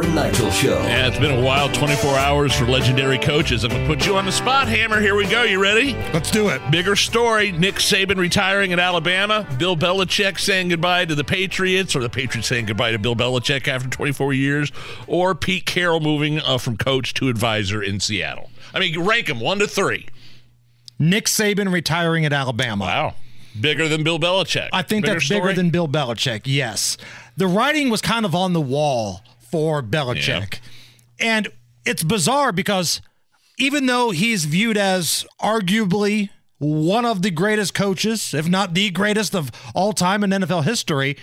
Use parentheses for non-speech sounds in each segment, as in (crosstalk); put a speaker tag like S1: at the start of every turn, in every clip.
S1: Hammer and Nigel Show.
S2: Yeah, it's been a wild 24 hours for legendary coaches. I'm going to put you on the spot, Hammer. Here we go. You ready?
S3: Let's do it.
S2: Bigger story Nick Saban retiring at Alabama, Bill Belichick saying goodbye to the Patriots, or the Patriots saying goodbye to Bill Belichick after 24 years, or Pete Carroll moving uh, from coach to advisor in Seattle. I mean, rank them one to three.
S3: Nick Saban retiring at Alabama.
S2: Wow. Bigger than Bill Belichick.
S3: I think
S2: Bigger
S3: that's
S2: story?
S3: bigger than Bill Belichick, yes. The writing was kind of on the wall for Belichick. And it's bizarre because even though he's viewed as arguably one of the greatest coaches, if not the greatest of all time in NFL history,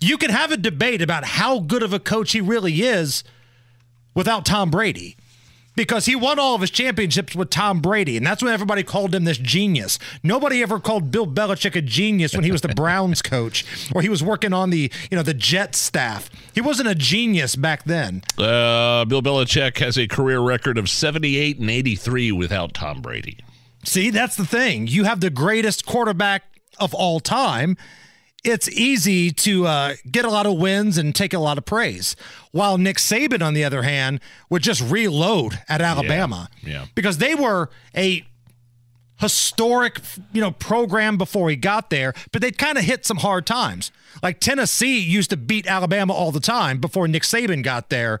S3: you can have a debate about how good of a coach he really is without Tom Brady. Because he won all of his championships with Tom Brady, and that's when everybody called him this genius. Nobody ever called Bill Belichick a genius when he was the (laughs) Browns coach or he was working on the, you know, the Jets staff. He wasn't a genius back then.
S2: Uh, Bill Belichick has a career record of 78 and 83 without Tom Brady.
S3: See, that's the thing. You have the greatest quarterback of all time. It's easy to uh, get a lot of wins and take a lot of praise. While Nick Saban, on the other hand, would just reload at Alabama.
S2: yeah.
S3: Because they were a historic, you know, program before he got there, but they'd kind of hit some hard times. Like Tennessee used to beat Alabama all the time before Nick Saban got there.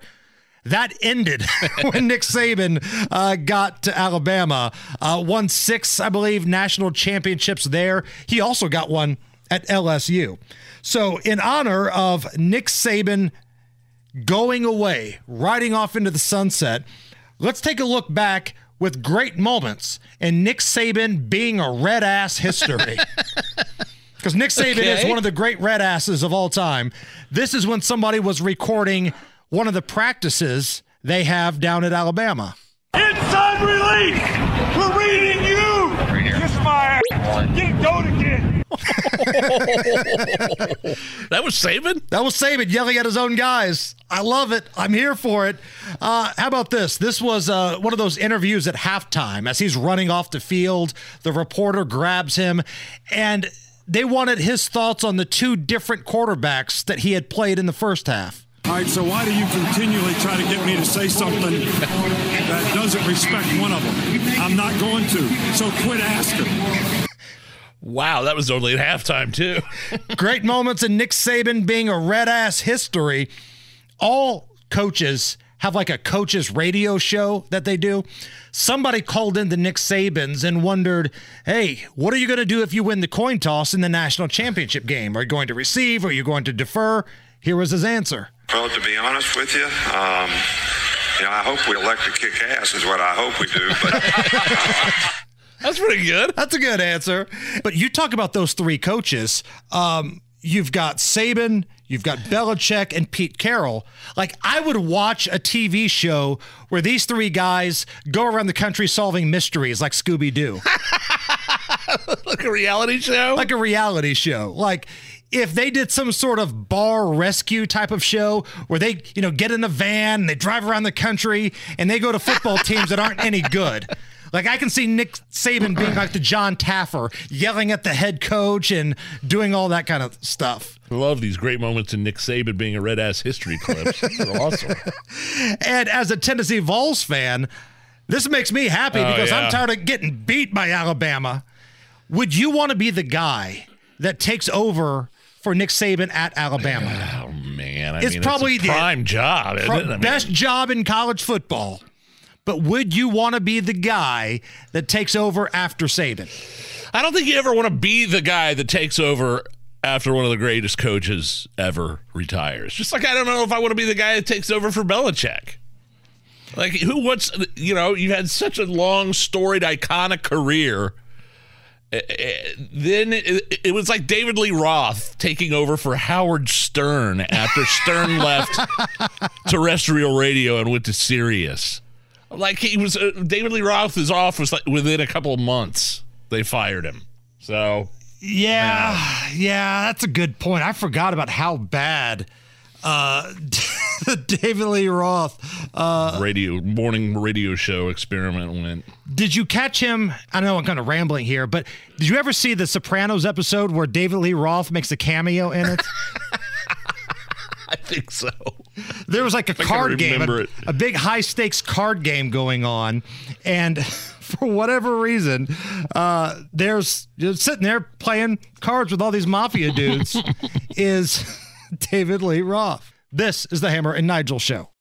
S3: That ended (laughs) when Nick Saban uh, got to Alabama. Uh, won six, I believe, national championships there. He also got one at LSU. So, in honor of Nick Saban going away, riding off into the sunset, let's take a look back with great moments and Nick Saban being a red ass history. (laughs) Because Nick Saban is one of the great red asses of all time. This is when somebody was recording one of the practices they have down at Alabama.
S4: Inside release! We're reading you! Kiss my ass! Get goat again! (laughs)
S2: That was Saban?
S3: That was Saban yelling at his own guys. I love it. I'm here for it. Uh, how about this? This was uh, one of those interviews at halftime as he's running off the field. The reporter grabs him, and they wanted his thoughts on the two different quarterbacks that he had played in the first half.
S4: All right, so why do you continually try to get me to say something that doesn't respect one of them? I'm not going to, so quit asking.
S2: Wow, that was only at halftime, too. (laughs)
S3: Great moments in Nick Saban being a red ass history. All coaches have like a coaches radio show that they do. Somebody called into Nick Saban's and wondered, hey, what are you going to do if you win the coin toss in the national championship game? Are you going to receive? Are you going to defer? Here was his answer.
S5: Well, to be honest with you, um, you know, I hope we elect to kick ass is what I hope we do. But (laughs)
S2: That's pretty good.
S3: That's a good answer. But you talk about those three coaches. Um, you've got Saban, you've got Belichick, and Pete Carroll. Like, I would watch a TV show where these three guys go around the country solving mysteries like Scooby Doo, (laughs)
S2: Like a reality show?
S3: like a reality show. Like, if they did some sort of bar rescue type of show where they, you know, get in a van and they drive around the country and they go to football teams that aren't any good. Like I can see Nick Saban being like the John Taffer, yelling at the head coach and doing all that kind of stuff.
S2: I love these great moments in Nick Saban being a red ass history clips. (laughs) They're awesome.
S3: And as a Tennessee Vols fan, this makes me happy
S2: Oh,
S3: because
S2: yeah.
S3: I'm tired of getting beat by Alabama. Would you want to be the guy that takes over for Nick Saban at Alabama?
S2: Oh man, I
S3: It's
S2: mean,
S3: probably
S2: it's
S3: the-
S2: a prime job.
S3: Pro-
S2: it? I mean,
S3: best job in college football. But would you want to be the guy that takes over after Saban?
S2: I don't think you ever want to be the guy that takes over after one of the greatest coaches ever retires. Just like I don't know if I want to be the guy that takes over for Belichick. Like who wants you know, you had such a long storied iconic career. Eh, eh, Then it, it was like David Lee Roth taking over for Howard Stern after Stern (laughs) left (laughs) terrestrial radio and went to Sirius. Like he was, uh, David Lee Roth is off was like within a couple of months. They fired him. So
S3: Yeah, yeah, that's a good point. I forgot about how bad uh, the (laughs) David Lee Roth. Uh,
S2: radio morning radio show experiment went.
S3: did you catch him? I know I'm kind of rambling here, but did you ever see the Sopranos episode where David Lee Roth makes a cameo in it? (laughs)
S2: I think so.
S3: There was like a
S2: I
S3: card game, a, a big high stakes card game going on, and (laughs) for whatever reason, uh, there's you're sitting there playing cards with all these mafia dudes. (laughs) is (laughs) David Lee Roth? This is the Hammer and Nigel show.